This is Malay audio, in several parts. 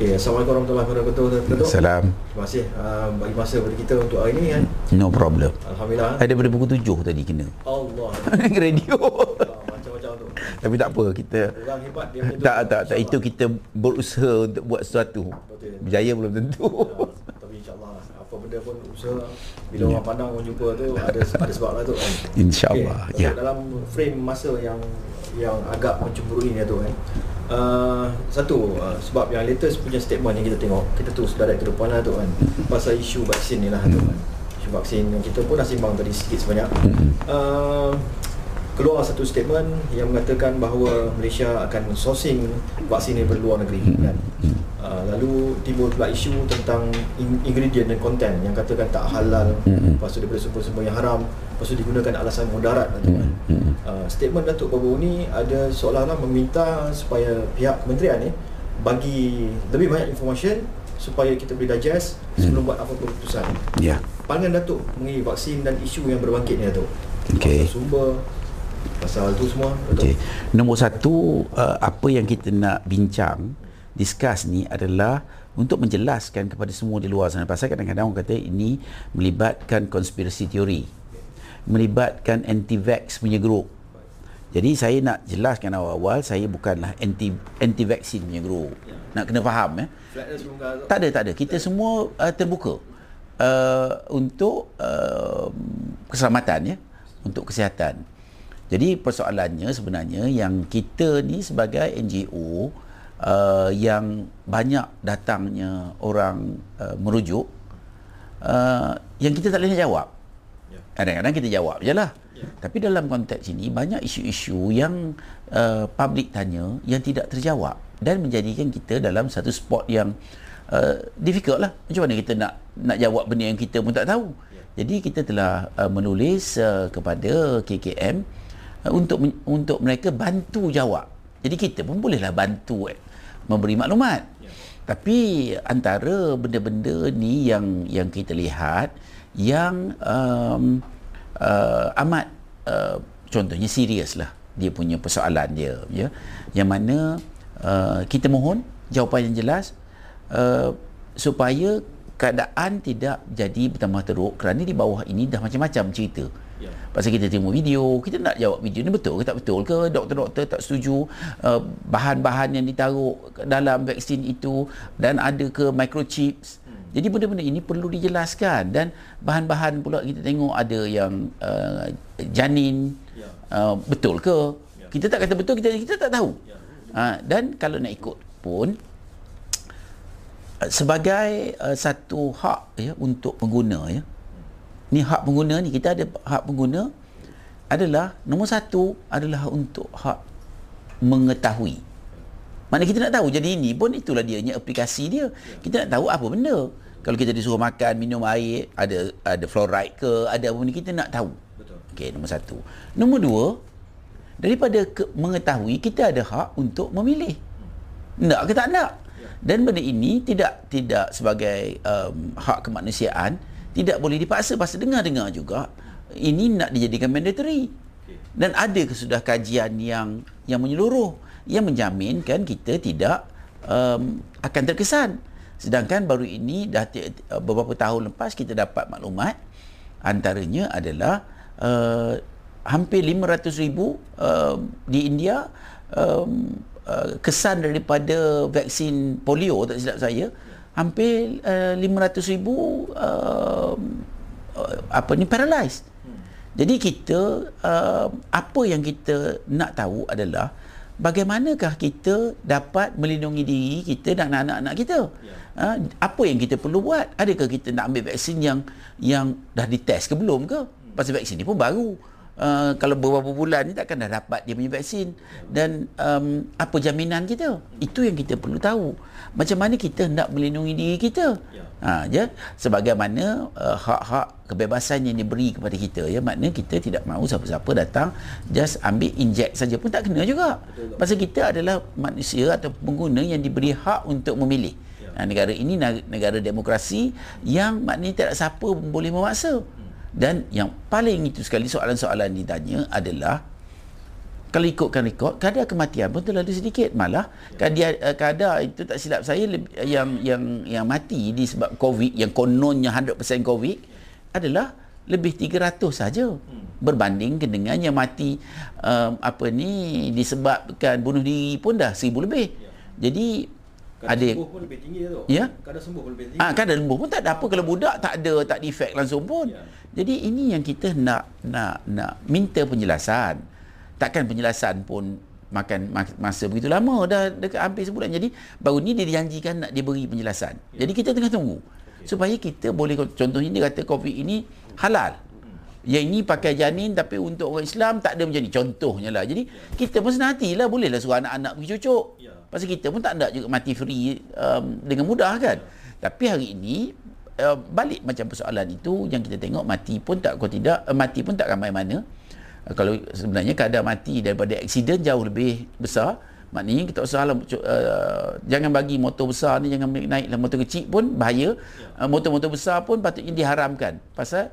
Okay, Assalamualaikum warahmatullahi wabarakatuh. Datuk. Salam. Terima kasih uh, bagi masa kepada kita untuk hari ini kan. No problem. Alhamdulillah. Ada daripada pukul tujuh tadi kena. Allah. Radio. Allah, Macam-macam tu. Tapi tak apa kita Orang hebat dia punya tak tu, tak tak itu kita berusaha untuk buat sesuatu. Betul. Berjaya belum tentu. Ya, tapi insyaAllah apa benda pun usaha bila orang pandang orang jumpa tu ada ada sebab lah tu kan. InsyaAllah. Okey, Ya. Dalam frame masa yang yang agak mencemburui ni tu kan. Uh, satu uh, sebab yang latest punya statement yang kita tengok kita terus direct to the point lah tu kan. Pasal isu vaksin ni lah tu kan. Isu vaksin yang kita pun dah simbang tadi sikit sebanyak. Uh, keluar satu statement yang mengatakan bahawa Malaysia akan sourcing vaksin dari luar negeri kan uh, lalu timbul pula isu tentang in- ingredient dan konten yang katakan tak halal Mm-mm. lepas tu daripada sumber-sumber yang haram lepas tu digunakan alasan mudarat kan Mm-mm. uh, statement Datuk Babu ni ada seolah-olah meminta supaya pihak kementerian ni bagi lebih banyak information supaya kita boleh digest sebelum buat apa keputusan Ya. pandangan Datuk mengenai vaksin dan isu yang berbangkit ni Datuk Okey. sumber pasal tu semua Okey. Nombor satu uh, apa yang kita nak bincang discuss ni adalah untuk menjelaskan kepada semua di luar sana. Pasal kadang-kadang orang kata ini melibatkan konspirasi teori melibatkan anti-vax punya group. Jadi saya nak jelaskan awal-awal saya bukanlah anti anti vaksin punya group. Nak kena faham ya Datuk tak ada tak ada. Kita semua uh, terbuka uh, untuk uh, keselamatan ya? Untuk kesihatan jadi persoalannya sebenarnya yang kita ni sebagai NGO uh, yang banyak datangnya orang uh, merujuk uh, yang kita tak boleh nak jawab Ya. kadang-kadang kita jawab je lah Ya. tapi dalam konteks ini banyak isu-isu yang uh, publik tanya yang tidak terjawab dan menjadikan kita dalam satu spot yang uh, difficult lah. Macam mana kita nak nak jawab benda yang kita pun tak tahu. Jadi kita telah uh, menulis uh, kepada KKM untuk men- untuk mereka bantu jawab. Jadi kita pun bolehlah bantu eh, memberi maklumat. Ya. Tapi antara benda-benda ni yang yang kita lihat yang um, uh, amat uh, contohnya serius lah dia punya persoalan dia ya yang mana uh, kita mohon jawapan yang jelas uh, supaya keadaan tidak jadi bertambah teruk kerana di bawah ini dah macam-macam cerita Ya. Pasal kita tengok video, kita nak jawab video ni betul ke tak betul ke? Doktor-doktor tak setuju uh, bahan-bahan yang ditaruh dalam vaksin itu dan ada ke microchips. Jadi benda-benda ini perlu dijelaskan dan bahan-bahan pula kita tengok ada yang uh, janin Ya. uh, betul ke? Ya. Kita tak kata betul kita kita tak tahu. Ya. Uh, dan kalau nak ikut pun sebagai uh, satu hak ya untuk pengguna ya. Ni hak pengguna ni kita ada hak pengguna adalah nombor satu adalah untuk hak mengetahui. Mana kita nak tahu jadi ini pun itulah dianya aplikasi dia. Kita nak tahu apa benda. Kalau kita disuruh makan, minum air, ada ada fluoride ke, ada apa benda kita nak tahu. betul Okey, nombor satu. Nombor dua, daripada ke, mengetahui kita ada hak untuk memilih. Nak ke tak nak? Dan benda ini tidak tidak sebagai um, hak kemanusiaan, tidak boleh dipaksa pasal dengar-dengar juga ini nak dijadikan mandatory. Dan ada ke sudah kajian yang yang menyeluruh yang menjaminkan kita tidak um, akan terkesan. Sedangkan baru ini dah ti- beberapa tahun lepas kita dapat maklumat antaranya adalah uh, hampir 500 ribu uh, di India um, uh, kesan daripada vaksin polio tak silap saya hampir uh, 500 ribu uh, apa ni paralyzed jadi kita uh, apa yang kita nak tahu adalah bagaimanakah kita dapat melindungi diri kita dan anak-anak kita. Ya. Uh, apa yang kita perlu buat? Adakah kita nak ambil vaksin yang yang dah dites ke belum ke? Pasal vaksin ni pun baru. Uh, kalau beberapa bulan ni takkan dah dapat dia punya vaksin. Dan um, apa jaminan kita? Itu yang kita perlu tahu. Macam mana kita hendak melindungi diri kita? Ya. ha je sebagaimana uh, hak-hak kebebasan yang diberi kepada kita ya. Makna kita tidak mahu siapa-siapa datang just ambil inject saja pun tak kena juga. Betul pasal kita adalah manusia atau pengguna yang diberi hak untuk memilih. Ya. ha, negara ini neg- negara demokrasi yang maknanya tidak siapa boleh memaksa dan yang paling itu sekali soalan-soalan ditanya adalah kalau ikutkan rekod kadar kematian pun terlalu sedikit. Malah kadar uh, kadar itu tak silap saya yang yang yang mati disebab covid yang kononnya 100% covid adalah lebih 300 saja. Berbanding dengan yang mati um, apa ni disebabkan bunuh diri pun dah 1000 lebih. Ya. jadi Kadar ada sembuh pun lebih tinggi tu. Ya. Kadar sembuh pun lebih tinggi. Ah, kadar sembuh pun tak ada apa kalau budak tak ada tak ada efek langsung pun. Ya. Jadi ini yang kita nak nak nak minta penjelasan takkan penjelasan pun makan masa begitu lama dah dekat hampir sebulan jadi baru ni dia dijanjikan nak diberi penjelasan ya. jadi kita tengah tunggu okay. supaya kita boleh contohnya dia kata covid ini halal yang ini pakai janin tapi untuk orang Islam tak ada macam ni contohnya lah jadi ya. kita pun senang hati lah bolehlah suruh anak-anak pergi cucuk. Pasal kita pun tak nak juga mati free um, dengan mudah kan. Ya. tapi hari ini uh, balik macam persoalan itu yang kita tengok mati pun tak kau tidak uh, mati pun tak ramai mana. Uh, kalau sebenarnya kadar mati daripada aksiden jauh lebih besar. Maknanya kita usah lah, uh, jangan bagi motor besar ni jangan naik lah motor kecil pun bahaya. Uh, motor-motor besar pun patutnya diharamkan. Pasal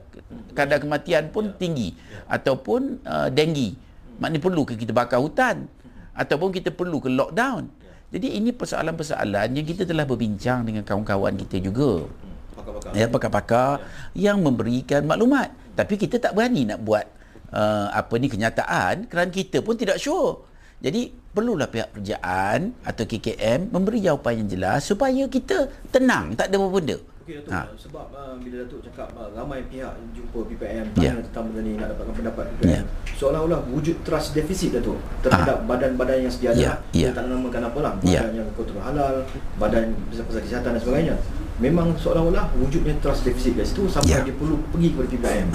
kadar kematian pun tinggi. Ataupun uh, denggi. Maknanya perlu ke kita bakar hutan? Ataupun kita perlu ke lockdown jadi ini persoalan-persoalan yang kita telah berbincang dengan kawan-kawan kita juga pakar-pakar ya pakar-pakar ya. yang memberikan maklumat tapi kita tak berani nak buat uh, apa ni kenyataan kerana kita pun tidak sure. Jadi perlulah pihak kerajaan atau KKM memberi jawapan yang jelas supaya kita tenang, tak ada apa-apa benda. Okey Datuk, ha. sebab uh, bila Datuk cakap uh, ramai pihak jumpa PPM tanya yeah. tentang benda ni nak dapatkan pendapat PPM. Yeah. Seolah-olah wujud trust deficit Datuk terhadap ha. badan-badan yang sedia ada. Yeah. Yeah. Tak namakan apa lah. Badan yeah. yang kontrol halal, badan besar-besar kesihatan dan sebagainya memang seolah-olah wujudnya trust deficit kat situ sampai yeah. dia perlu pergi kepada PPM.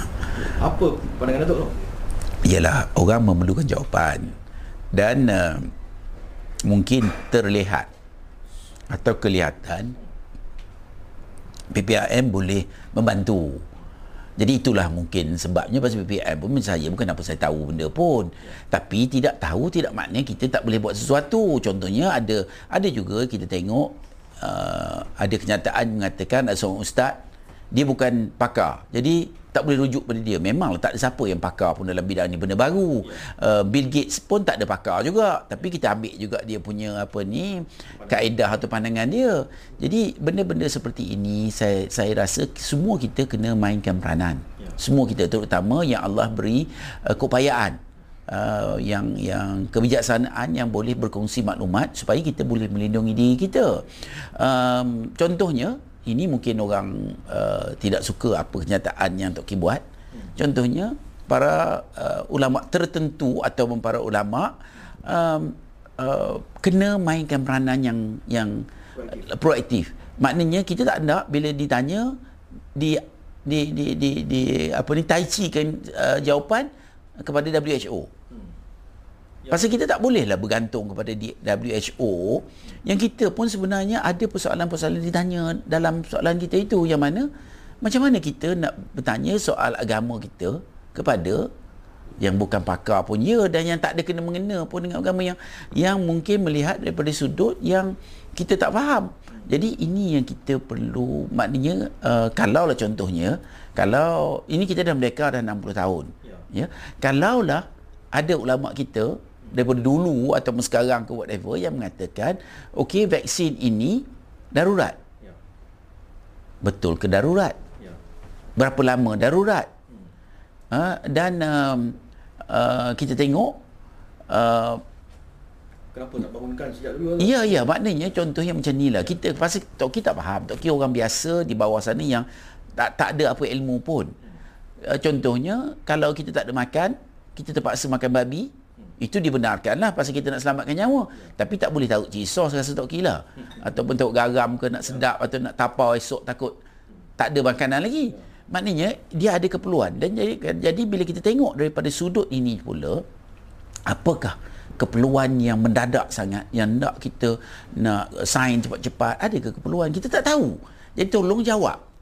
Apa pandangan Datuk tu? Ialah orang memerlukan jawapan dan uh, mungkin terlihat atau kelihatan PPM boleh membantu. Jadi itulah mungkin sebabnya pasal PPM pun saya bukan apa saya tahu benda pun. Tapi tidak tahu tidak maknanya kita tak boleh buat sesuatu. Contohnya ada ada juga kita tengok uh, ada kenyataan mengatakan seorang ustaz dia bukan pakar jadi tak boleh rujuk pada dia. Memang tak ada siapa yang pakar pun dalam bidang ni. Benda baru. Uh, Bill Gates pun tak ada pakar juga. Tapi kita ambil juga dia punya apa ni kaedah atau pandangan dia. Jadi benda-benda seperti ini saya saya rasa semua kita kena mainkan peranan. Semua kita terutama yang Allah beri uh, keupayaan. Uh, yang yang kebijaksanaan yang boleh berkongsi maklumat supaya kita boleh melindungi diri kita. Um, contohnya ini mungkin orang uh, tidak suka apa kenyataan yang Tok Ki buat. Contohnya para uh, ulama tertentu atau para ulama um, uh, kena mainkan peranan yang yang proaktif. proaktif. Maknanya kita tak nak bila ditanya di di di di, di apa ni tai chi kan uh, jawapan kepada WHO. Hmm. Pasal kita tak bolehlah bergantung kepada WHO yang kita pun sebenarnya ada persoalan-persoalan ditanya dalam soalan kita itu yang mana macam mana kita nak bertanya soal agama kita kepada yang bukan pakar pun ya dan yang tak ada kena mengena pun dengan agama yang yang mungkin melihat daripada sudut yang kita tak faham. Jadi ini yang kita perlu maknanya uh, kalau lah contohnya kalau ini kita dah merdeka dah 60 tahun ya kalaulah ada ulama kita daripada dulu atau sekarang ke whatever yang mengatakan okey vaksin ini darurat. Ya. betul ke darurat? Ya. berapa lama darurat? Hmm. ha, dan um, uh, kita tengok uh, kenapa nak bangunkan sejak dulu? Ya ya maknanya contohnya macam ni lah. Kita pasal tok kita faham tok kita orang biasa di bawah sana yang tak tak ada apa ilmu pun. Uh, contohnya kalau kita tak ada makan kita terpaksa makan babi itu dibenarkan lah pasal kita nak selamatkan nyawa. Tapi tak boleh taruh cili sos rasa tak kira ataupun taruh garam ke nak sedap atau nak tapau esok takut tak ada makanan lagi. Maknanya dia ada keperluan. Dan jadi, jadi bila kita tengok daripada sudut ini pula apakah keperluan yang mendadak sangat yang nak kita nak sign cepat-cepat? Ada ke keperluan? Kita tak tahu. Jadi tolong jawab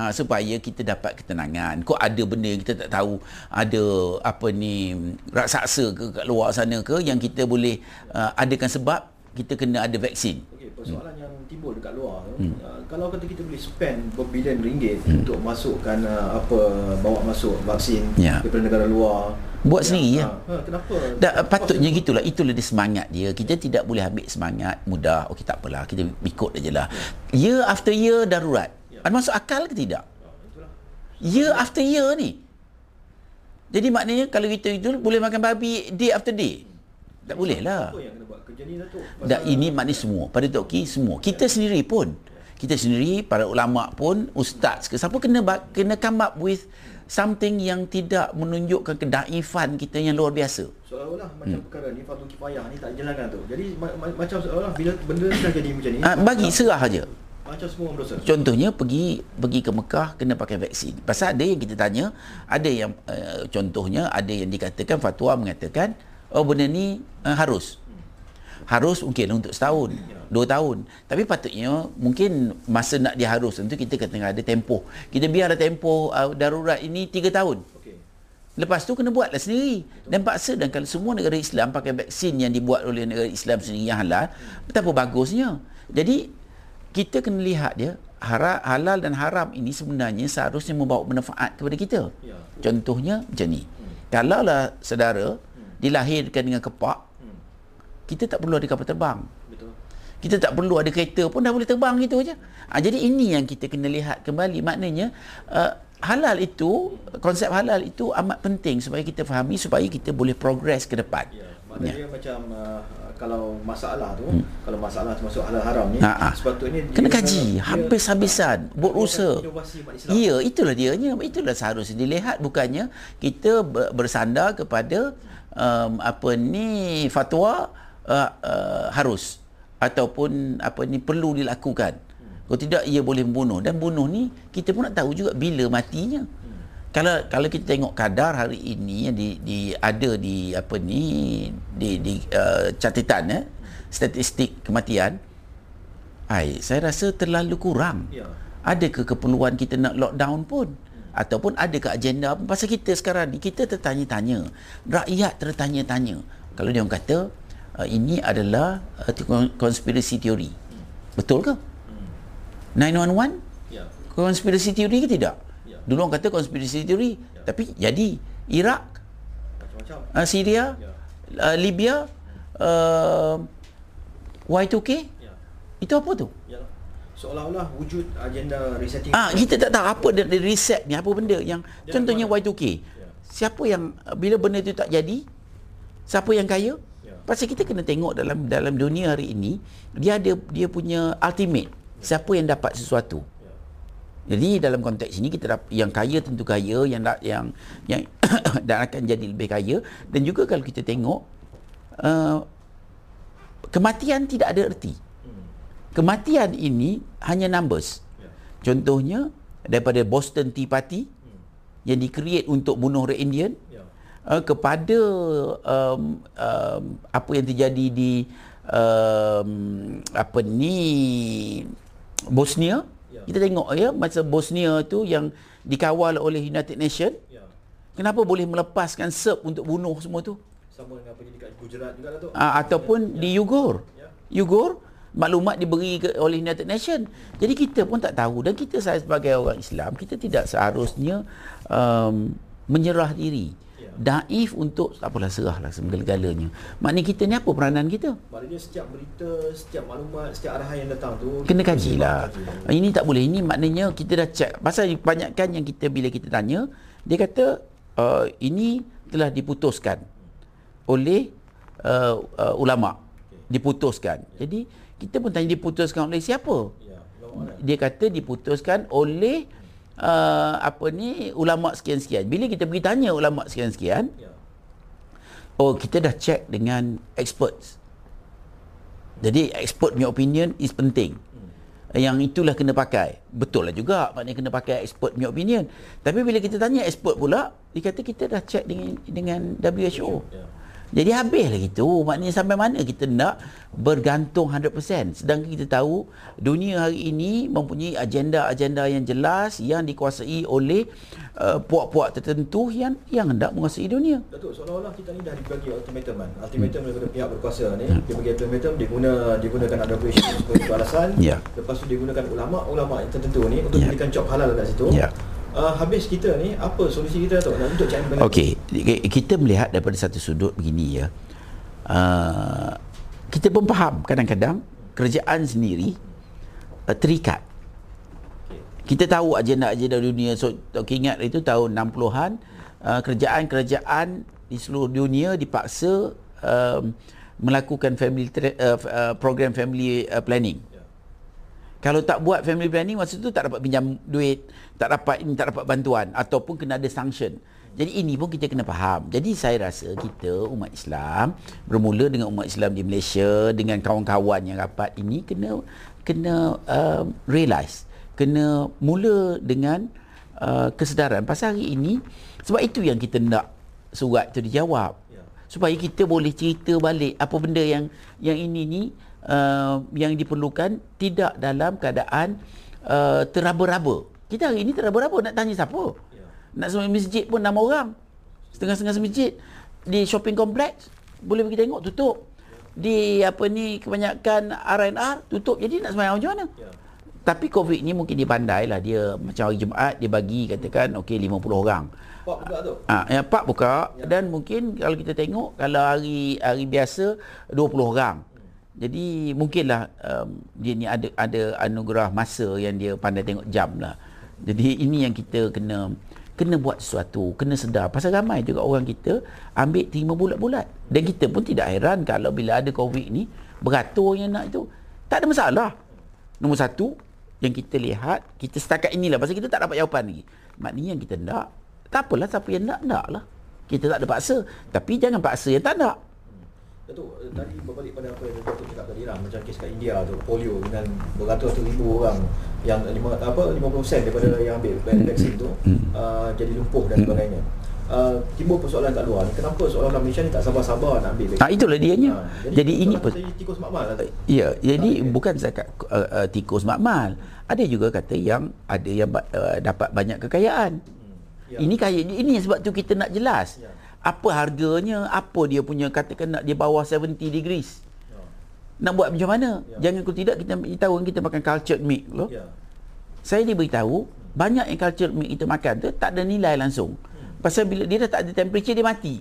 ha, supaya kita dapat ketenangan. Kok ada benda yang kita tak tahu, ada apa ni raksasa ke kat luar sana ke yang kita boleh uh, adakan sebab kita kena ada vaksin. Okey, persoalan hmm. yang timbul dekat luar hmm. uh, kalau kata kita boleh spend berbilion ringgit hmm. untuk masukkan uh, apa bawa masuk vaksin yeah. daripada negara luar Buat sendiri ya. Ha, ha, kenapa? Dan uh, patutnya gitulah itulah dia semangat dia. Kita tidak boleh ambil semangat mudah. Okey tak apalah, kita ikut aja lah. Year after year darurat. Ya. Ada masuk akal ke tidak? Year after year ni. Jadi maknanya kalau kita itu boleh makan babi day after day. Tak boleh lah. Datuk? Dan ini maknanya semua. Pada Tok Ki semua. Kita sendiri pun. Kita sendiri, para ulama pun, ustaz ke siapa kena kena come up with something yang tidak menunjukkan kedaifan kita yang luar biasa. Seolah-olah macam perkara ni fardu kifayah ni tak dijalankan tu. Jadi ma- ma- macam seolah bila benda dah jadi macam ni. Ah, bagi serah aja. Macam semua berdosa. Contohnya pergi pergi ke Mekah kena pakai vaksin. Pasal ada yang kita tanya, ada yang uh, contohnya ada yang dikatakan fatwa mengatakan oh benda ni uh, harus. Harus mungkin untuk setahun, dua tahun. Tapi patutnya mungkin masa nak diharus tentu kita kena ada tempoh. Kita biar ada tempoh uh, darurat ini tiga tahun. Lepas tu kena buatlah sendiri. Dan paksa dan kalau semua negara Islam pakai vaksin yang dibuat oleh negara Islam sendiri yang halal, betapa bagusnya. Jadi kita kena lihat dia hara- halal dan haram ini sebenarnya seharusnya membawa manfaat kepada kita. Ya. Contohnya macam ni. Kalaulah saudara dilahirkan dengan kepak, Hmm. kita tak perlu ada kapal terbang. Betul. Kita tak perlu ada kereta pun dah boleh terbang gitu aja. Ha, jadi ini yang kita kena lihat kembali maknanya uh, halal itu konsep halal itu amat penting supaya kita fahami supaya kita boleh progress ke depan. Ya, maknanya macam uh, kalau masalah tu, kalau masalah termasuk halal haram ni, Ha, ha. sepatutnya dia- Kena kaji dia- habis-habisan, buat Islam. Ya, itulah dianya. Itulah seharusnya dilihat bukannya kita ber- bersandar kepada um, apa ni fatwa uh, uh, harus ataupun apa ni perlu dilakukan. Kalau tidak ia boleh membunuh dan bunuh ni kita pun nak tahu juga bila matinya. Kalau kalau kita tengok kadar hari ini yang di, di ada di apa ni di di uh, catatan eh statistik kematian ai saya rasa terlalu kurang. Ya. Adakah keperluan kita nak lockdown pun? Ataupun adakah agenda apa? Pasal kita sekarang ni, kita tertanya-tanya. Rakyat tertanya-tanya. Kalau dia orang kata, uh, ini adalah uh, konspirasi teori. Betul ke? 911? Ya. Konspirasi teori ke tidak? Ya. Dulu orang kata konspirasi teori. Ya. Tapi jadi. Iraq, uh, Syria, Ya. uh, Libya, uh, Y2K, Ya. itu apa tu? Yalah. Seolah-olah wujud agenda resetting. Ah, kita tak tahu apa dari riset ni, apa benda yang Dia contohnya nak Y2K. Ya. Siapa yang bila benda itu tak jadi, siapa yang kaya? Ya. Pasal kita kena tengok dalam dalam dunia hari ini, dia ada dia punya ultimate. Siapa yang dapat sesuatu? Jadi dalam konteks ini kita dapat yang kaya tentu kaya, yang da- yang yang dan akan jadi lebih kaya dan juga kalau kita tengok uh, kematian tidak ada erti. Kematian ini hanya numbers. Ya. Contohnya daripada Boston Tea Party yang di-create untuk bunuh orang Indian uh, kepada um, um, apa yang terjadi di um, apa ni Bosnia Ya. kita tengok ya masa Bosnia tu yang dikawal oleh United Nation Ya. kenapa boleh melepaskan Serb untuk bunuh semua tu Sama dengan apa yang dekat Gujarat juga lah tu. uh, ataupun di Yugur Ya. Yugur maklumat diberi ke, oleh United Nation. Jadi kita pun tak tahu dan kita sebagai orang Islam kita tidak seharusnya um, menyerah diri. Ya. Daif untuk tak apalah serahlah segala-galanya. Maknanya kita ni apa peranan kita? Maknanya setiap berita, setiap maklumat, setiap arahan yang datang tu Kena kita kaji. Ini tak boleh. Ini maknanya kita dah check. Pasal kebanyakan yang kita bila kita tanya, dia kata uh, ini telah diputuskan oleh uh, uh, ulama. Diputuskan. Jadi kita pun tanya diputuskan oleh siapa? Ya. lah. Dia kata diputuskan oleh uh, apa ni ulama sekian-sekian. Bila kita pergi tanya ulama sekian-sekian, Ya. oh kita dah check dengan experts. Jadi expert punya opinion is penting. Yang itulah kena pakai. Betul lah juga maknanya kena pakai expert punya opinion. Tapi bila kita tanya expert pula, dia kata kita dah check dengan dengan WHO. Ya. Jadi habislah gitu. Maknanya sampai mana kita nak bergantung 100%. Sedangkan kita tahu dunia hari ini mempunyai agenda-agenda yang jelas yang dikuasai oleh uh, puak-puak tertentu yang yang hendak menguasai dunia. Datuk, seolah-olah kita ni dah dibagi ultimatum kan. Ultimatum daripada pihak berkuasa ni, dia bagi ultimatum, dia guna dia gunakan ada operation sebagai alasan. Ya. Lepas tu dia gunakan ulama-ulama tertentu ni untuk Ya. berikan job halal kat situ. Ya. Uh, habis kita ni apa solusi kita Datuk untuk balik Okey, kita melihat daripada satu sudut begini ya. Uh, kita pun faham kadang-kadang kerajaan sendiri uh, terikat. Kita tahu agenda-agenda dunia so okay, ingat itu tahun 60-an uh, kerajaan-kerajaan di seluruh dunia dipaksa um, melakukan family tra- uh, uh, program family uh, planning. Kalau tak buat family planning masa tu tak dapat pinjam duit, tak dapat ini tak dapat bantuan ataupun kena ada sanction. Jadi ini pun kita kena faham. Jadi saya rasa kita umat Islam bermula dengan umat Islam di Malaysia dengan kawan-kawan yang rapat ini kena kena uh, realise, kena mula dengan uh, kesedaran pasal hari ini sebab itu yang kita nak surat itu dijawab. Ya. Supaya kita boleh cerita balik apa benda yang yang ini ni uh, yang diperlukan tidak dalam keadaan uh, teraba-raba. Kita hari ini teraba-raba nak tanya siapa? Ya. Nak semua masjid pun enam orang. Setengah-setengah masjid di shopping complex boleh pergi tengok tutup. Di apa ni kebanyakan R&R tutup. Jadi nak sembahyang macam mana? Ya. Tapi COVID ni mungkin dia pandai lah dia macam hari Jumaat dia bagi katakan okey 50 orang. Pak buka tu. Ah ha, ya pak buka ya. dan mungkin kalau kita tengok kalau hari hari biasa 20 orang. Jadi mungkinlah um, dia ni ada ada anugerah masa yang dia pandai tengok jam lah. Jadi ini yang kita kena kena buat sesuatu, kena sedar. Pasal ramai juga orang kita ambil terima bulat-bulat. Dan kita pun tidak heran kalau bila ada COVID ni, beratur yang nak itu. Tak ada masalah. Nombor satu, yang kita lihat, kita setakat inilah. Pasal kita tak dapat jawapan lagi. Maknanya yang kita nak, tak apalah siapa yang nak, nak lah. Kita tak ada paksa. Tapi jangan paksa yang tak nak. Datuk, eh, tadi berbalik pada apa yang Datuk cakap tadi lah Macam kes kat India tu, polio dengan beratus ribu orang Yang lima, apa, 50% daripada yang ambil vaksin tu uh, Jadi lumpuh dan sebagainya. Uh, Timbul persoalan kat luar ni Kenapa seorang Malaysia ni tak sabar-sabar nak ambil vaksin ha, Itulah dia nya uh, Jadi, jadi ini pun tikus makmal lah Ya, jadi uh, bukan zakat uh, uh, tikus makmal. Ada juga kata yang ada yang uh, dapat banyak kekayaan. Hmm, ya. Ini kaya, ini sebab tu kita nak jelas. Ya apa harganya apa dia punya katakan nak dia bawah 70 degrees ya. nak buat macam mana ya. jangan kalau tidak kita beritahu kita makan cultured meat loh ya. saya dia beritahu banyak yang cultured meat kita makan tu tak ada nilai langsung hmm. pasal bila dia dah tak ada temperature dia mati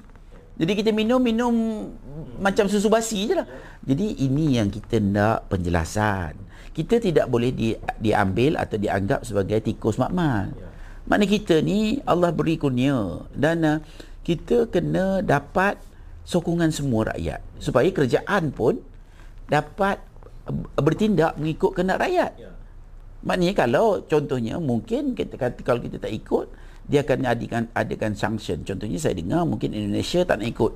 jadi kita minum minum hmm. macam susu basi je lah ya. jadi ini yang kita nak penjelasan kita tidak boleh di, diambil atau dianggap sebagai tikus makmal ya. Makna kita ni Allah beri kurnia dan uh, kita kena dapat sokongan semua rakyat supaya kerajaan pun dapat bertindak mengikut kehendak rakyat. Ya. Maknanya kalau contohnya mungkin kita kata kalau kita tak ikut dia akan adakan adakan sanction. Contohnya saya dengar mungkin Indonesia tak nak ikut.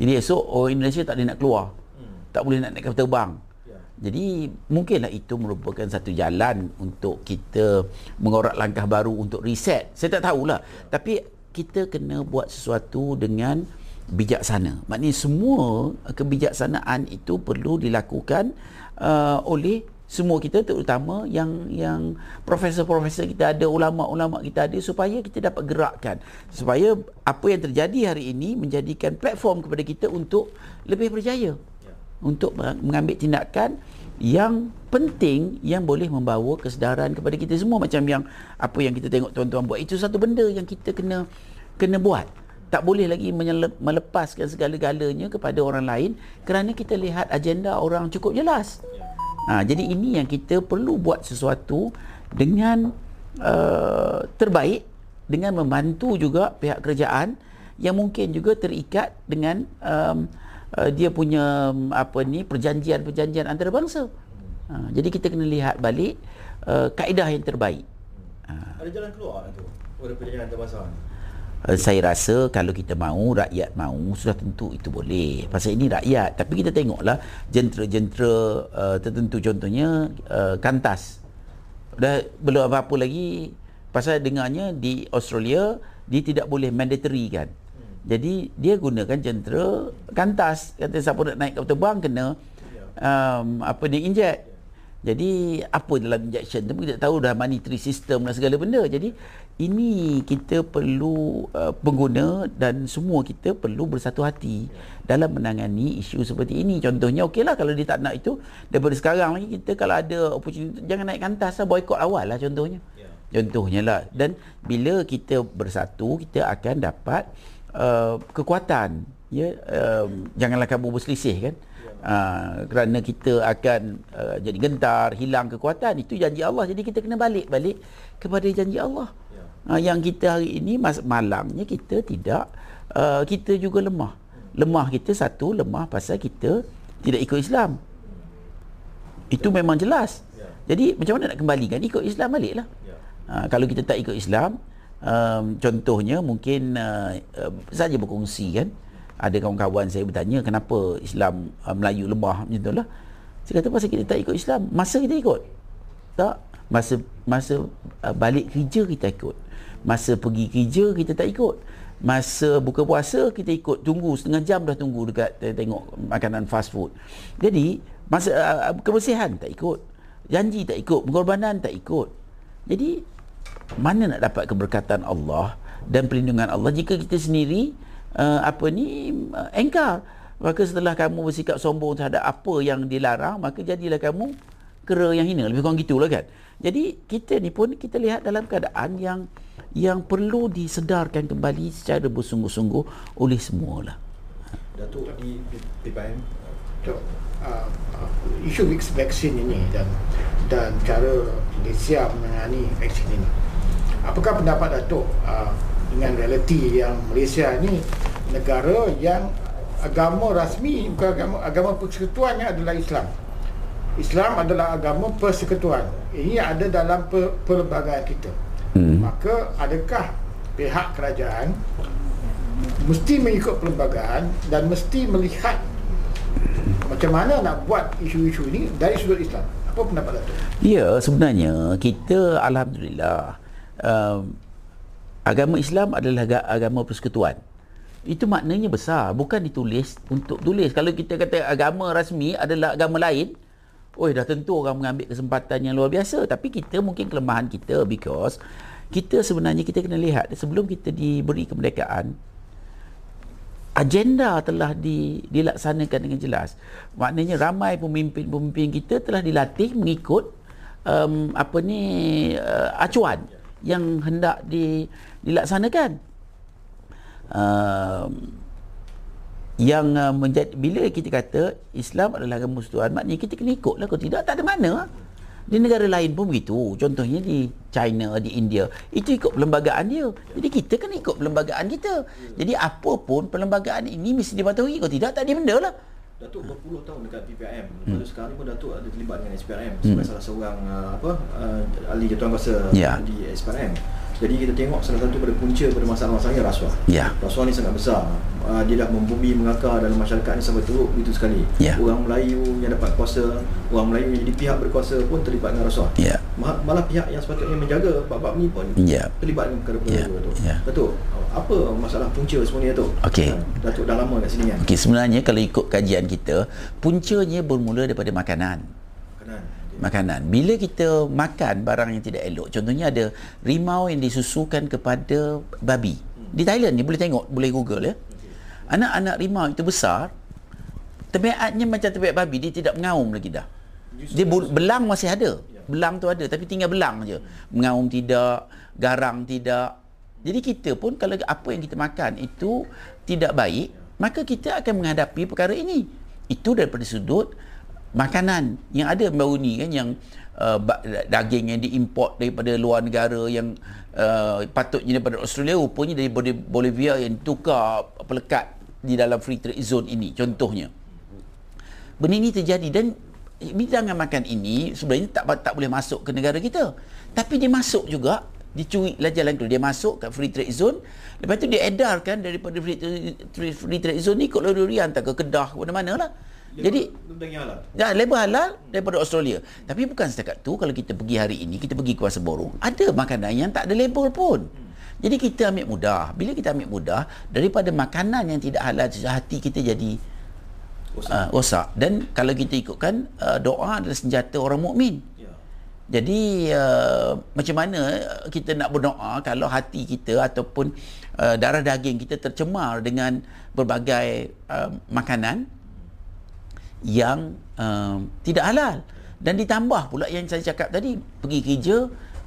Jadi esok oh Indonesia tak boleh nak keluar. Hmm. Tak boleh nak naik kapal terbang. Ya. Jadi mungkinlah itu merupakan satu jalan untuk kita mengorak langkah baru untuk reset. Saya tak tahulah. Ya. Tapi kita kena buat sesuatu dengan bijaksana. Maknanya semua kebijaksanaan itu perlu dilakukan uh, oleh semua kita terutama yang yang profesor-profesor kita ada, ulama-ulama kita ada supaya kita dapat gerakkan. Supaya apa yang terjadi hari ini menjadikan platform kepada kita untuk lebih berjaya. Ya. Untuk mengambil tindakan yang penting yang boleh membawa kesedaran kepada kita semua. Macam yang apa yang kita tengok tuan-tuan buat itu satu benda yang kita kena kena buat. Tak boleh lagi melepaskan segala-galanya kepada orang lain kerana kita lihat agenda orang cukup jelas. Ha, jadi ini yang kita perlu buat sesuatu dengan uh, terbaik dengan membantu juga pihak kerajaan yang mungkin juga terikat dengan um, uh, dia punya um, apa ni perjanjian-perjanjian antarabangsa. Uh, jadi kita kena lihat balik uh, kaedah yang terbaik. Uh. Ada jalan keluar tu? Pada perjanjian antarabangsa Uh, saya rasa kalau kita mahu rakyat mahu sudah tentu itu boleh. Pasal ini rakyat. Tapi kita tengoklah jentera-jentera uh, tertentu. Contohnya uh, kantas dah belum apa-apa lagi. Pasal dengarnya di Australia dia tidak boleh mandatory kan jadi dia gunakan jentera kantas. Kata siapa nak naik kapal terbang kena um, apa dia inject. Jadi apa dalam injection tu kita tahu dah monetary system dan segala benda. Jadi ini kita perlu uh, pengguna dan semua kita perlu bersatu hati dalam menangani isu seperti ini. Contohnya okeylah kalau dia tak nak itu daripada sekarang lagi kita kalau ada opportunity jangan naik kantas lah boykot awal lah contohnya. contohnya lah dan bila kita bersatu kita akan dapat uh, kekuatan ya uh, janganlah kamu berselisih kan? Uh, kerana kita akan uh, jadi gentar hilang kekuatan itu janji Allah. Jadi kita kena balik balik kepada janji Allah. Uh, yang kita hari ini mas- malangnya kita tidak uh, kita juga lemah. Lemah kita satu lemah pasal kita tidak ikut Islam. Itu memang jelas. Jadi macam mana nak kembalikan? Ikut Islam balik lah uh, kalau kita tak ikut Islam um, contohnya mungkin uh, saja berkongsi kan. Ada kawan-kawan saya bertanya kenapa Islam uh, Melayu lemah? macam tu lah. Saya kata pasal kita tak ikut Islam masa kita ikut? Tak masa masa uh, balik kerja kita ikut. Masa pergi kerja kita tak ikut. Masa buka puasa kita ikut. Tunggu setengah jam dah tunggu dekat tengok makanan fast food. Jadi masa uh, kebersihan tak ikut. Janji tak ikut. Pengorbanan tak ikut. Jadi mana nak dapat keberkatan Allah dan perlindungan Allah jika kita sendiri uh, apa ni uh, engkar? Maka setelah kamu bersikap sombong terhadap apa yang dilarang maka jadilah kamu kera yang hina. Lebih kurang gitulah kan? Jadi kita ni pun kita lihat dalam keadaan yang yang perlu disedarkan kembali secara bersungguh-sungguh oleh semualah. Datuk di PPM uh, uh, isu mix vaksin ini dan dan cara Malaysia menangani vaksin ini. Apakah pendapat Datuk uh, dengan realiti yang Malaysia ini negara yang agama rasmi bukan agama agama persekutuannya adalah Islam. Islam adalah agama persekutuan. Ini ada dalam per, perlembagaan kita. Hmm. Maka adakah pihak kerajaan mesti mengikut perlembagaan dan mesti melihat macam mana nak buat isu-isu ini dari sudut Islam. Apa pendapat Datuk? Ya, sebenarnya kita alhamdulillah um, agama Islam adalah aga- agama persekutuan. Itu maknanya besar, bukan ditulis untuk tulis. Kalau kita kata agama rasmi adalah agama lain, oi dah tentu orang mengambil kesempatan yang luar biasa, tapi kita mungkin kelemahan kita because kita sebenarnya kita kena lihat sebelum kita diberi kemerdekaan agenda telah di, dilaksanakan dengan jelas. Maknanya ramai pemimpin-pemimpin kita telah dilatih mengikut um, apa ni uh, acuan yang hendak di, dilaksanakan. Um, yang uh, menjadi bila kita kata Islam adalah agama persekutuan maknanya kita kena ikutlah. Kalau tidak tak ada mana. Di negara lain pun begitu. Contohnya di China di India. Itu ikut perlembagaan dia. Jadi kita kena ikut perlembagaan kita. Jadi apa pun perlembagaan ini mesti dipatuhi. Kalau tidak tak ada benda lah Datuk berpuluh tahun dekat PPM. Lepas tu sekarang pun Datuk ada terlibat dengan SPRM sebagai salah seorang uh, apa uh, ahli jadualkuasa Ya. di SPRM. Jadi kita tengok salah satu pada punca pada masalah-masalahnya rasuah. Ya. Rasuah ni sangat besar. Uh, dia dah membumi mengakar dalam masyarakat ni sampai teruk begitu sekali. Ya. Orang Melayu yang dapat kuasa, orang Melayu yang jadi pihak berkuasa pun terlibat dengan rasuah. ya Ma- Malah pihak yang sepatutnya menjaga bab-bab ni pun Ya. terlibat dengan perkara-perkara Ya, tu, ya. Datuk, apa masalah punca ni Datuk? Okey. Ha, Datuk dah lama kat sini kan? Okey, sebenarnya kalau ikut kajian kita, puncanya bermula daripada makanan. Kanan. Makanan. Bila kita makan barang yang tidak elok, contohnya ada rimau yang disusukan kepada babi. Di Thailand ni boleh tengok, boleh Google ya. Anak-anak rimau itu besar, tabiatnya macam tabiat babi, dia tidak mengaum lagi dah. Dia belang masih ada. Belang tu ada tapi tinggal belang je. Mengaum tidak, garang tidak. Jadi kita pun kalau apa yang kita makan itu tidak baik, maka kita akan menghadapi perkara ini. Itu daripada sudut makanan yang ada baru ni kan yang uh, daging yang diimport daripada luar negara yang uh, patutnya daripada Australia rupanya dari Bol- Bolivia yang tukar pelekat di dalam free trade zone ini contohnya. Benda ini terjadi dan bidangan makan ini sebenarnya tak tak boleh masuk ke negara kita. Tapi dia masuk juga dicuri lah jalan tu. Dia masuk ke free trade zone. Lepas tu dia edarkan daripada free trade, free trade zone ni kot lori hantar ke Kedah ke mana-mana lah jadi daging halal. Ya, label halal daripada Australia. Tapi bukan setakat tu kalau kita pergi hari ini, kita pergi ke Pasar Borong, ada makanan yang tak ada label pun. Jadi kita ambil mudah. Bila kita ambil mudah, daripada makanan yang tidak halal, hati kita jadi Rosak. uh, rosak. Dan kalau kita ikutkan, uh, doa adalah senjata orang mukmin. Ya. Jadi uh, macam mana kita nak berdoa kalau hati kita ataupun uh, darah daging kita tercemar dengan berbagai uh, makanan yang uh, tidak halal. Dan ditambah pula yang saya cakap tadi pergi kerja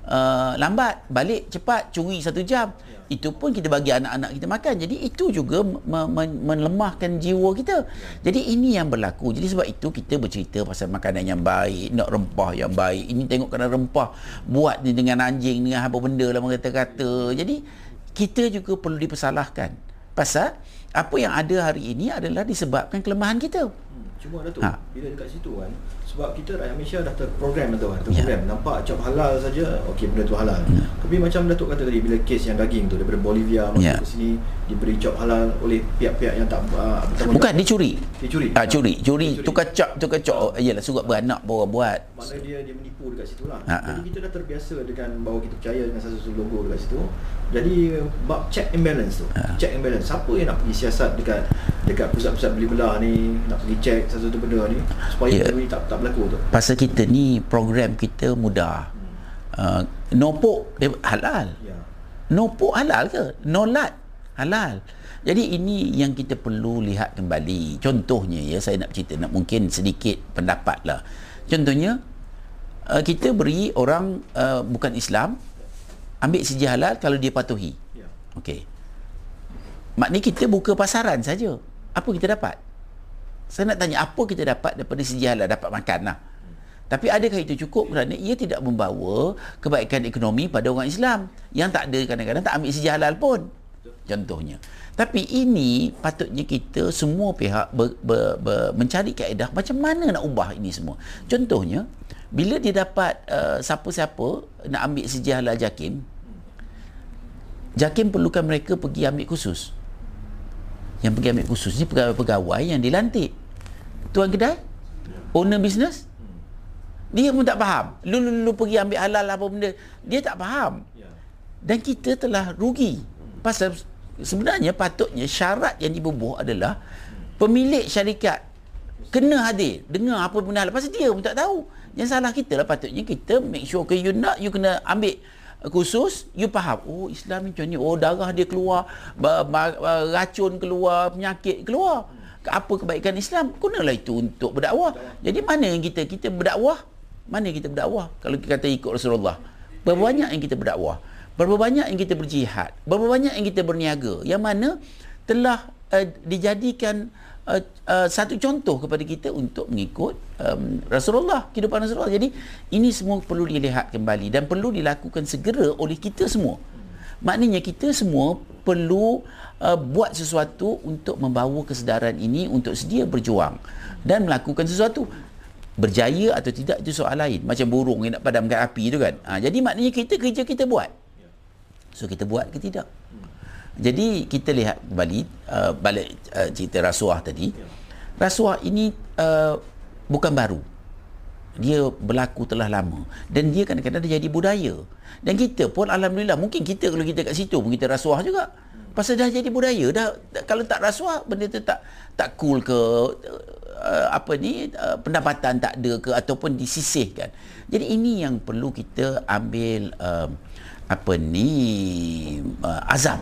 uh, lambat balik cepat curi satu jam. Itu pun kita bagi anak-anak kita makan. Jadi itu juga me- me- melemahkan jiwa kita. Jadi ini yang berlaku. Jadi sebab itu kita bercerita pasal makanan yang baik nak rempah yang baik. Ini tengok kena rempah buat ni dengan anjing dengan apa benda lah kata-kata jadi kita juga perlu dipersalahkan pasal apa yang ada hari ini adalah disebabkan kelemahan kita Hmm, Cuma Datuk, Ha. ha. bila dekat situ kan sebab kita rakyat Malaysia dah terprogram Datuk kan, Ya. terprogram. Nampak cop halal saja, okey benda tu halal. Ya. Tapi macam Datuk kata tadi bila kes yang daging tu daripada Bolivia masuk Ya. ke sini diberi cop halal oleh pihak-pihak yang tak uh, bukan dicuri dicuri. Ah curi, curi, Dicuri. tukar cop, tukar cop. Oh, iyalah surat beranak bawa buat. Maknanya dia dia menipu dekat situ lah. Ha, Jadi ha. kita dah terbiasa dengan bahawa kita percaya dengan satu-satu logo dekat situ. Jadi bab check and balance tu. Ha. Check and balance. Siapa yang nak pergi siasat dekat dekat pusat-pusat beli belah ni, nak pergi check satu-satu benda ni supaya Ya. benda ni tak tak berlaku tu. Pasal kita ni program kita mudah. Uh, nopok dia halal. Ya. Nopok halal ke? Nolat halal. Jadi ini yang kita perlu lihat kembali. Contohnya ya saya nak cerita nak mungkin sedikit pendapat lah. Contohnya uh, kita beri orang uh, bukan Islam ambil sijil halal kalau dia patuhi. Ya. Okey. Maknanya kita buka pasaran saja. Apa kita dapat? Saya nak tanya apa kita dapat daripada segi halal dapat makan lah. Tapi adakah itu cukup kerana ia tidak membawa kebaikan ekonomi pada orang Islam yang tak ada kadang-kadang tak ambil segi halal pun. Contohnya. Tapi ini patutnya kita semua pihak ber, ber, ber, mencari kaedah macam mana nak ubah ini semua. Contohnya, bila dia dapat uh, siapa-siapa nak ambil halal JAKIM, JAKIM perlukan mereka pergi ambil kursus. Yang pergi ambil kursus ni pegawai-pegawai yang dilantik. Tuan kedai, owner business, dia pun tak faham. Lu-lu pergi ambil halal apa benda, dia tak faham. Ya. Dan kita telah rugi. Pasal sebenarnya patutnya syarat yang dibubuh adalah pemilik syarikat kena hadir dengar apa benda halal. Pasal dia pun tak tahu. Yang salah kita lah patutnya kita make sure ke you nak you kena ambil khusus you faham. Oh Islam macam ni. Oh darah dia keluar racun keluar penyakit keluar. Apa kebaikan Islam? Gunalah itu untuk berdakwah. Jadi mana yang kita kita berdakwah? Mana kita berdakwah? Kalau kita kata ikut Rasulullah. Berapa banyak yang kita berdakwah berapa banyak yang kita berjihad berapa banyak yang kita berniaga yang mana telah uh, dijadikan uh, uh, satu contoh kepada kita untuk mengikut um, Rasulullah kehidupan Rasulullah. Jadi ini semua perlu dilihat kembali dan perlu dilakukan segera oleh kita semua. Maknanya kita semua perlu uh, buat sesuatu untuk membawa kesedaran ini untuk sedia berjuang dan melakukan sesuatu. Berjaya atau tidak itu soal lain. Macam burung yang nak padamkan api tu kan. Ha, jadi maknanya kita kerja kita buat so kita buat ke tidak? Jadi kita lihat kembali uh, balik uh, cerita rasuah tadi. Rasuah ini uh, bukan baru. Dia berlaku telah lama. Dan dia kadang-kadang dia jadi budaya. Dan kita pun alhamdulillah mungkin kita kalau kita kat situ pun kita rasuah juga. Pasal dah jadi budaya. Dah, dah kalau tak rasuah benda tu tak tak cool ke uh, apa ni uh, pendapatan tak ada ke ataupun disisihkan. Jadi ini yang perlu kita ambil uh, apa ni? Uh, azam.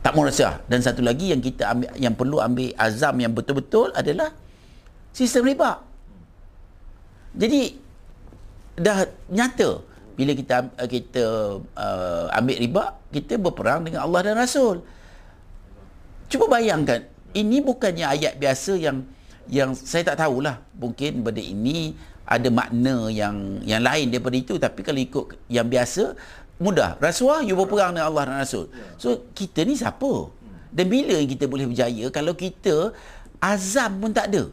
Tak mau rasuah dan satu lagi yang kita ambil yang perlu ambil azam yang betul-betul adalah sistem riba. Jadi dah nyata bila kita uh, kita uh, ambil riba kita berperang dengan Allah dan Rasul. Cuba bayangkan ini bukannya ayat biasa yang yang saya tak tahulah. Mungkin benda ini ada makna yang yang lain daripada itu. Tapi kalau ikut yang biasa mudah. Rasuah you berperang dengan Allah dan Rasul. So kita ni siapa? Dan bila kita boleh berjaya kalau kita azam pun tak ada.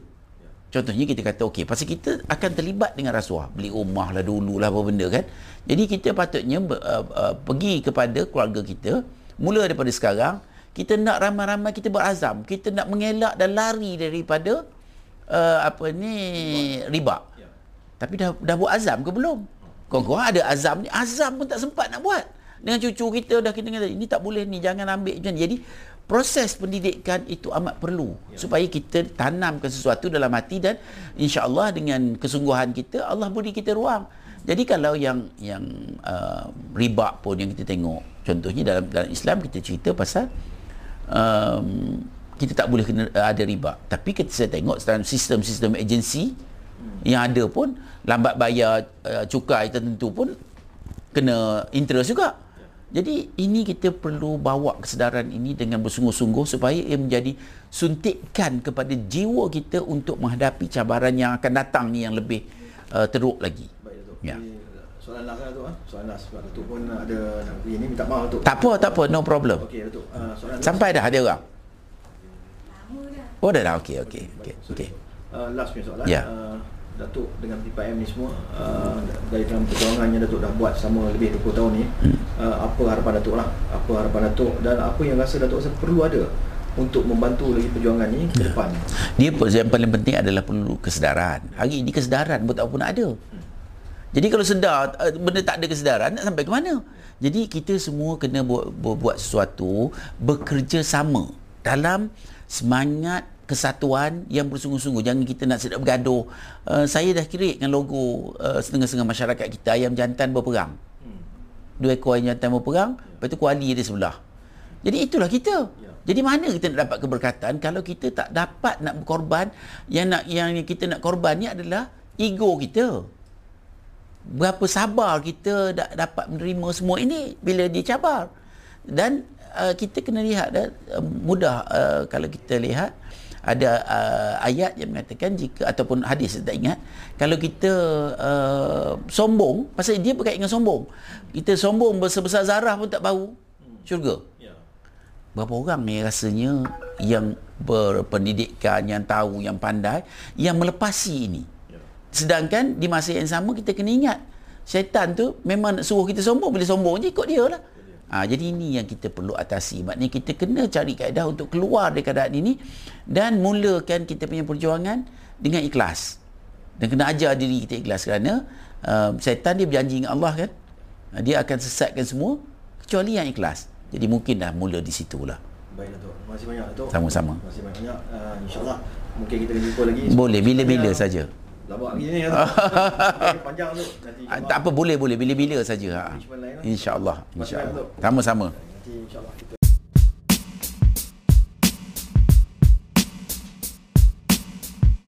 Contohnya kita kata okey pasal kita akan terlibat dengan rasuah, beli rumah lah dulu lah apa benda kan. Jadi kita patutnya uh, uh, pergi kepada keluarga kita. Mula daripada sekarang kita nak ramai-ramai kita berazam, kita nak mengelak dan lari daripada uh, apa ni riba. Ya. Tapi dah dah buat azam ke belum? Kau-kau ada azam ni, azam pun tak sempat nak buat. Dengan cucu kita dah kita kata ini tak boleh ni jangan ambil macam ni. Jadi proses pendidikan itu amat perlu ya. supaya kita tanamkan sesuatu dalam hati dan insya-Allah dengan kesungguhan kita Allah beri kita ruang. Jadi kalau yang yang uh, riba pun yang kita tengok contohnya dalam dalam Islam kita cerita pasal um, kita tak boleh kena ada riba. Tapi kita saya tengok dalam sistem-sistem agensi yang ada pun lambat bayar uh, cukai tertentu pun kena interest juga. Jadi ini kita perlu bawa kesedaran ini dengan bersungguh-sungguh supaya ia menjadi suntikan kepada jiwa kita untuk menghadapi cabaran yang akan datang ni yang lebih uh, teruk lagi. Baik Datuk. Ya. Soalan last lah Datuk ah. Soalan last sebab Datuk pun ada nak pergi ni minta maaf Datuk. Tak apa, tak apa, no problem. Okey Datuk. Uh, soalan last. Sampai dah ada orang. Lama dah. Oh dah dah okey okey okey okey. Uh, last punya soalan. Ya. Uh, Datuk dengan PPM ni semua uh, dari dalam perjuangan yang Datuk dah buat selama lebih 20 tahun ni Hmm. uh, apa harapan Datuk lah apa harapan Datuk dan apa yang rasa Datuk rasa perlu ada untuk membantu lagi perjuangan ni ke Ya. depan Dia pun yang paling penting adalah perlu kesedaran. Hari ini kesedaran buat apa nak ada. Jadi kalau sedar eh, benda tak ada kesedaran nak sampai ke mana? Jadi kita semua kena buat, buat, buat sesuatu bekerja sama dalam semangat kesatuan yang bersungguh-sungguh. Jangan kita nak sedap bergaduh. Uh, saya dah kira dengan logo uh, setengah-setengah masyarakat kita ayam jantan berperang. Dua ekor ayam jantan berperang, lepas tu kuali dia sebelah. Jadi itulah kita. Ya. Jadi mana kita nak dapat keberkatan kalau kita tak dapat nak berkorban yang nak yang kita nak korban ni adalah ego kita. Berapa sabar kita dah dapat menerima semua ini bila dicabar. Dan uh, kita kena lihat uh, mudah uh, kalau kita lihat ada uh, ayat yang mengatakan jika ataupun hadis saya tak ingat kalau kita uh, sombong pasal dia berkait dengan sombong. Kita sombong besar-besar zarah pun tak bau syurga. Ya. Berapa orang ni rasanya yang berpendidikan yang tahu yang pandai yang melepasi ini? Ya. Sedangkan di masa yang sama kita kena ingat syaitan tu memang nak suruh kita sombong. Bila sombong je ikut dia lah Ha, jadi ini yang kita perlu atasi. Maknanya kita kena cari kaedah untuk keluar dari keadaan ini dan mulakan kita punya perjuangan dengan ikhlas. Dan kena ajar diri kita ikhlas kerana uh, syaitan dia berjanji dengan Allah kan. Uh, dia akan sesatkan semua kecuali yang ikhlas. Jadi mungkin dah mula di situlah. baik Datuk terima kasih banyak Datuk Sama-sama. terima kasih banyak uh, insyaallah mungkin kita jumpa lagi Boleh bila-bila saja. Labak lagi ni Datuk Okay, panjang tu nanti Ah, tak apa boleh boleh bila-bila saja. Ha. Lah. Insya-Allah, insya-Allah. Sama-sama. nanti insyaallah kita